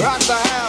Rock the house.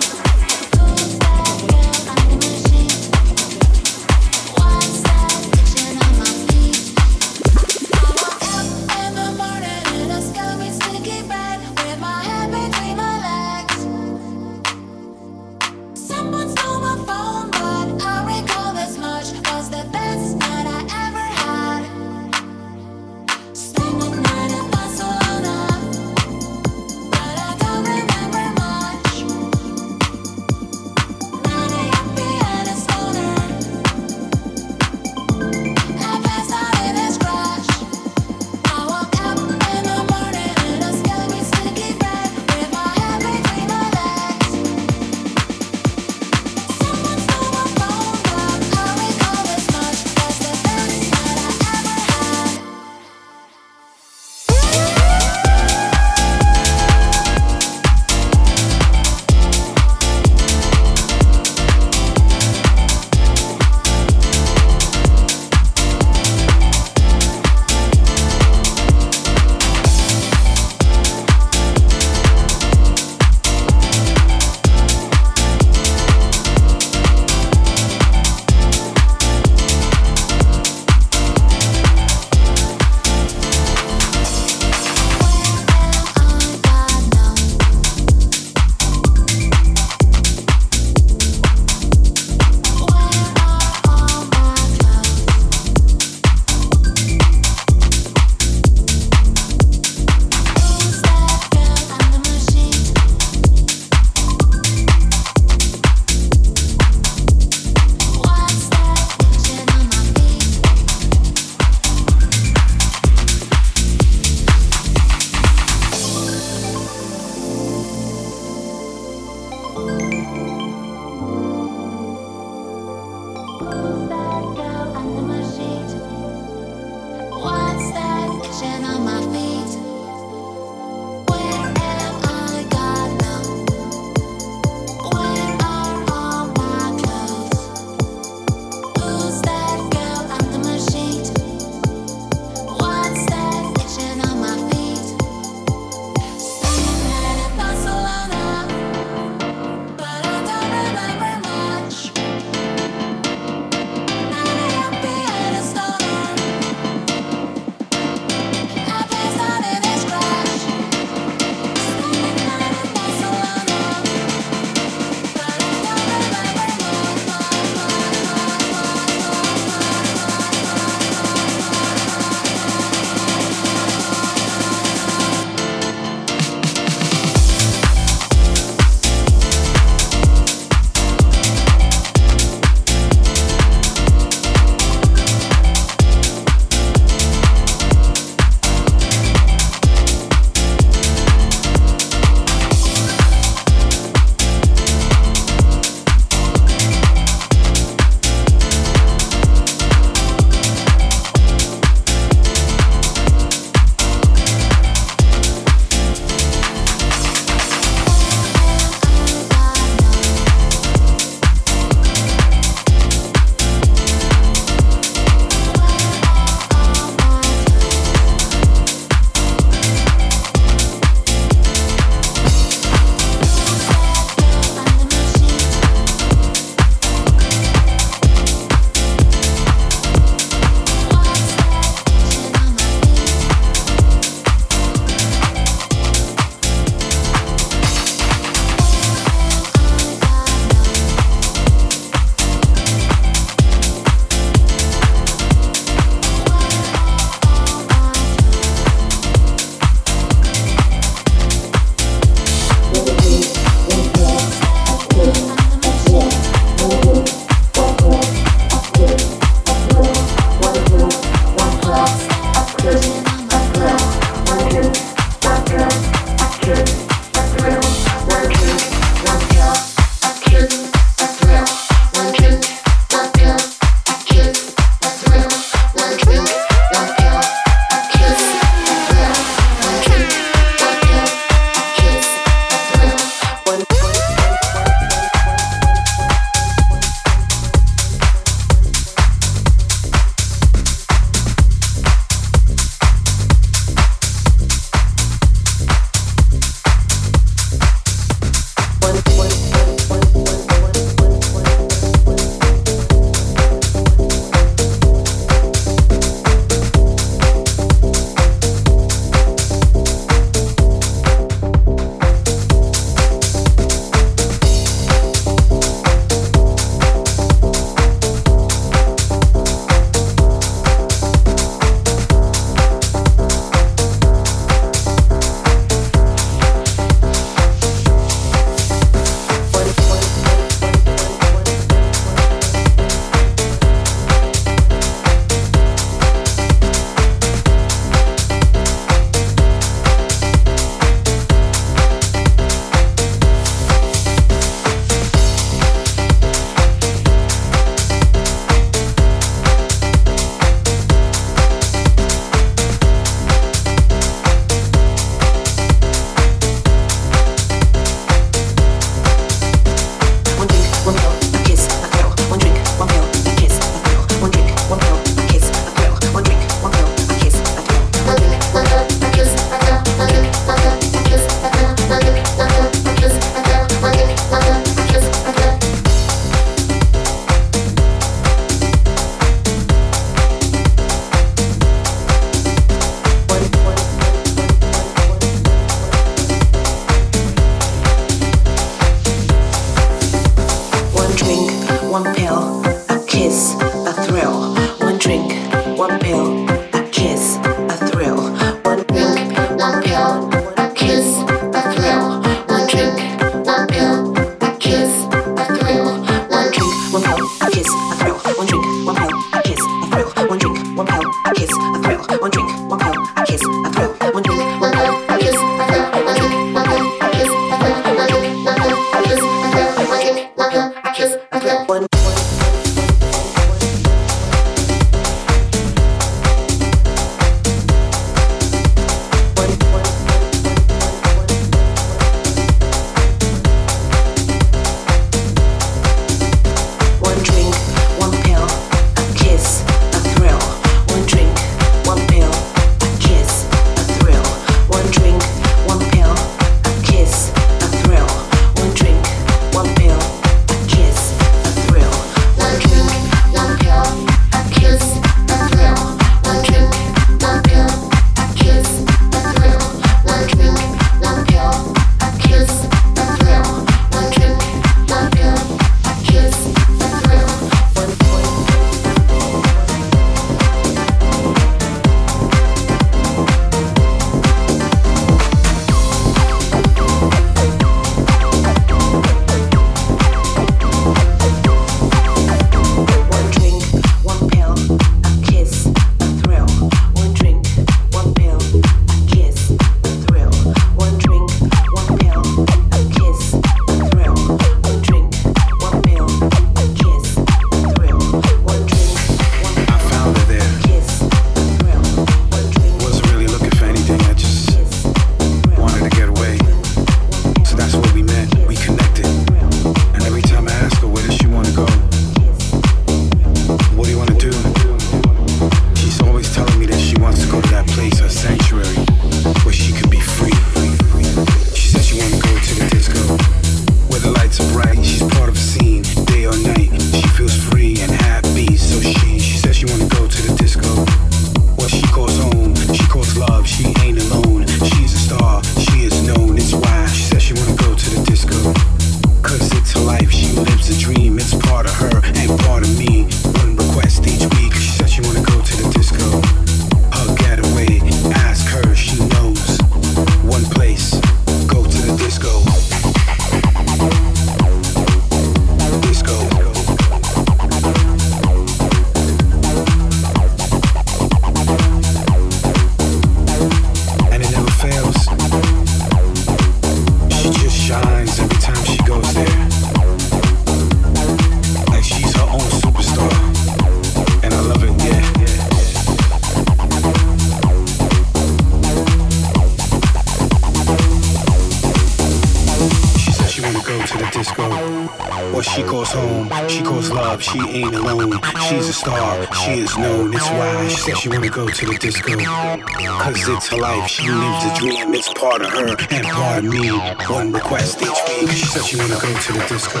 Said she wanna go to the disco. Cause it's her life, she lives a dream. It's part of her and part of me. One request each week. She said she wanna go to the disco.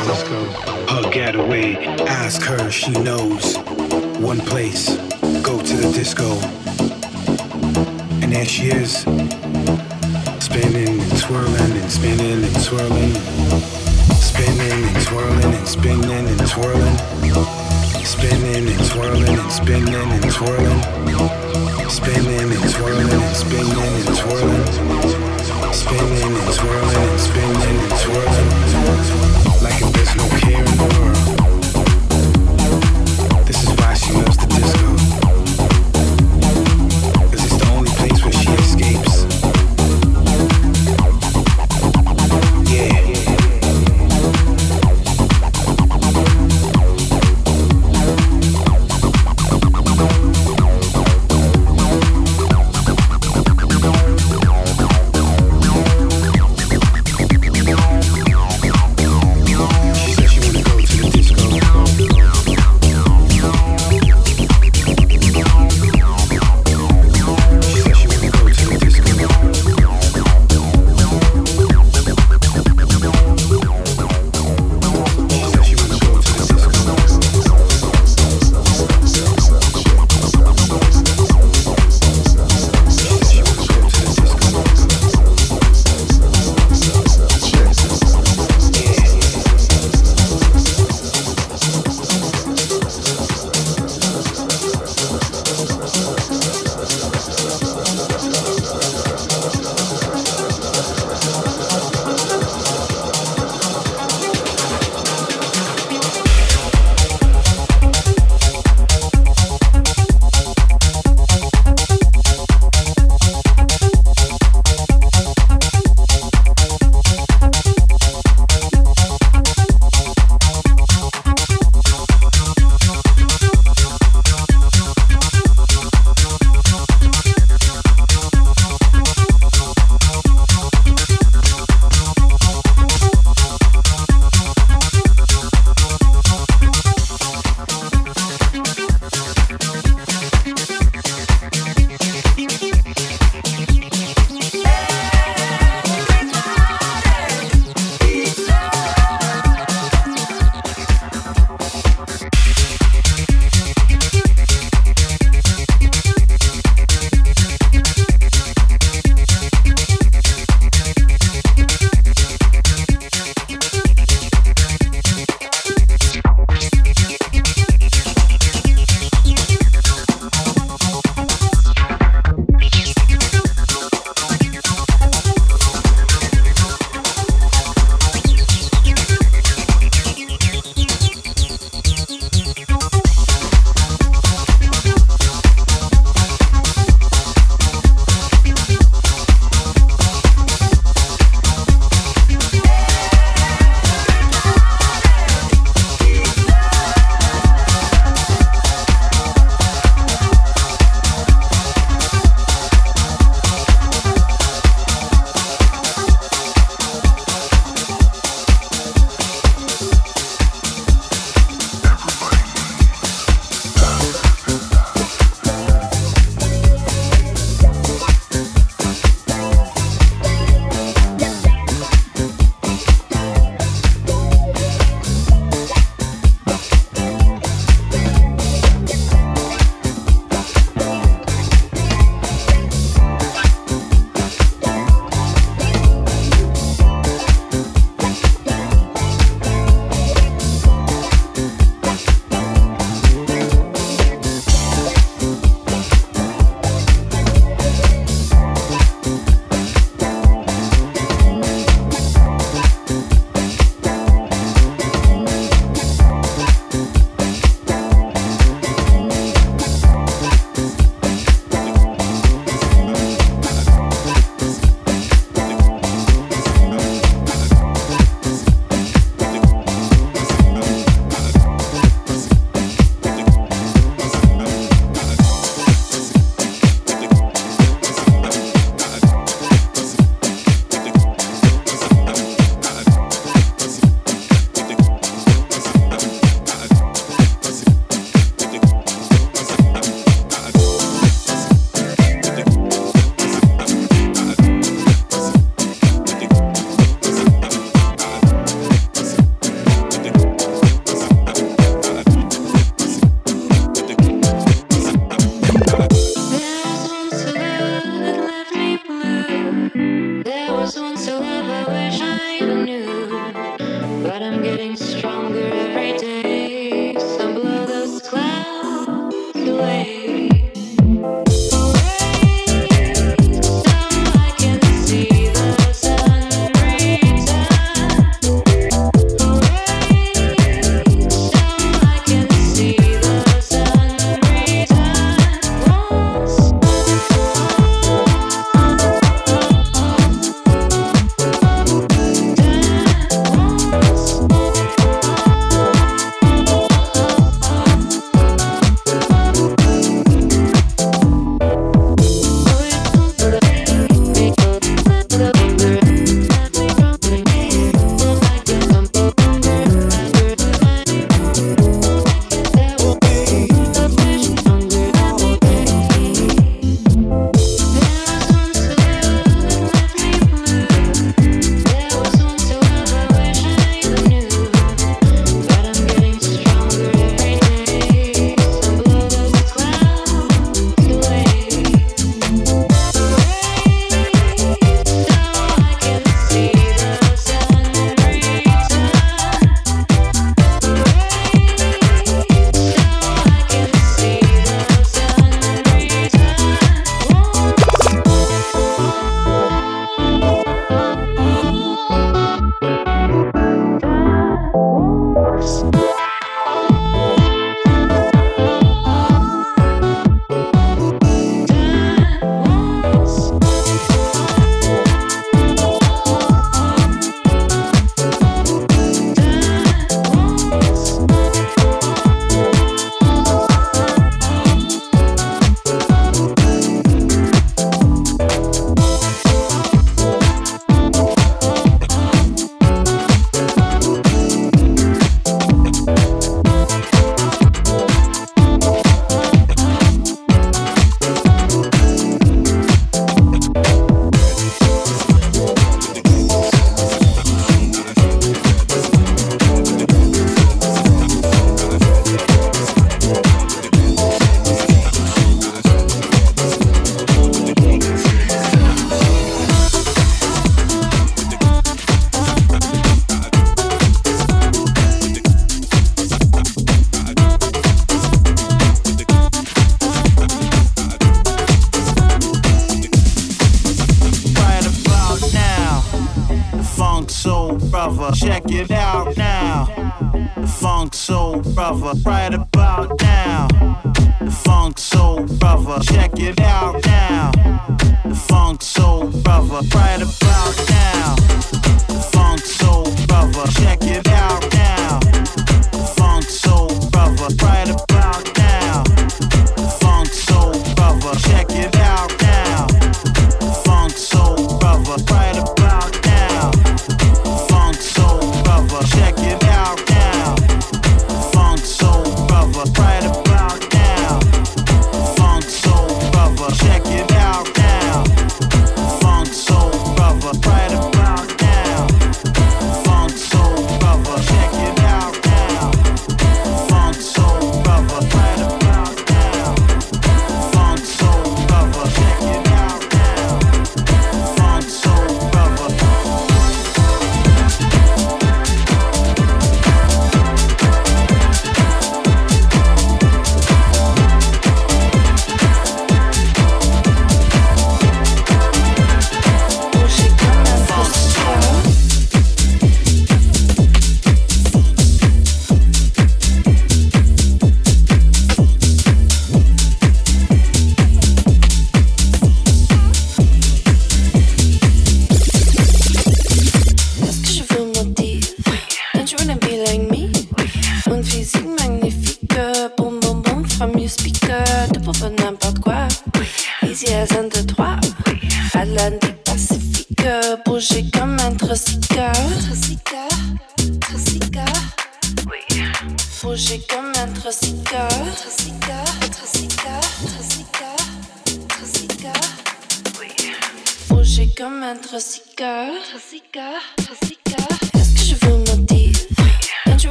Her getaway, ask her, she knows. One place, go to the disco. And there she is, spinning and twirling and spinning and twirling, spinning and twirling and spinning and twirling, spinning and twirling and spinning and twirling, spinning and twirling and spinning and twirling, spinning and twirling and spinning and twirling, like if there's no care in the world.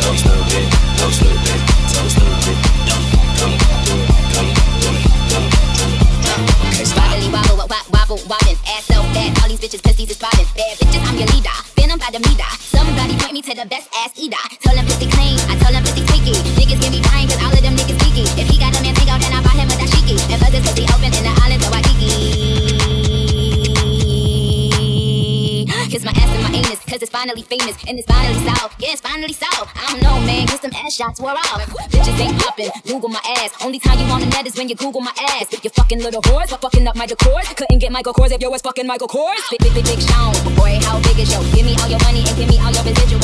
Come stupid, come come. Come, come, come, come. Okay, stop. Wobble, wobble, wobble, wobbling. Ass so bad, all these bitches pussies is popping. Bad bitches, I'm your leader. Venom by the meter. Somebody point me to the best ass eater. Finally famous and it's finally solved. Yeah, it's finally solved. I don't know, man, cause some ass shots wore off. Bitches ain't popping, Google my ass. Only time you on the net is when you Google my ass. You fucking little whores for fucking up my decor. Couldn't get Michael Kors if you was fucking Michael Kors. Big, big, big, big Sean. Boy, how big is yo? Give me all your money and give me all your residual.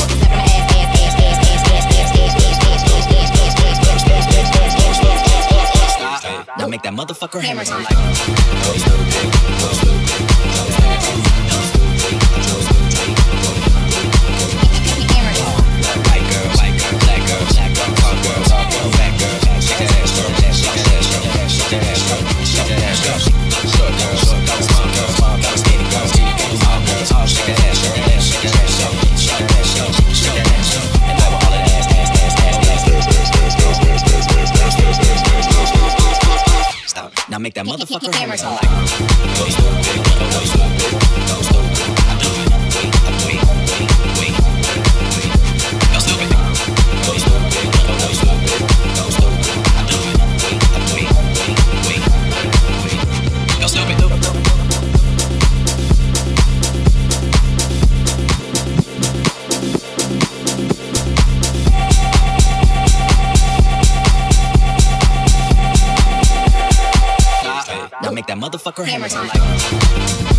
Now make that motherfucker hammer time. Make that motherfucker hammer motherfucker hammer time like.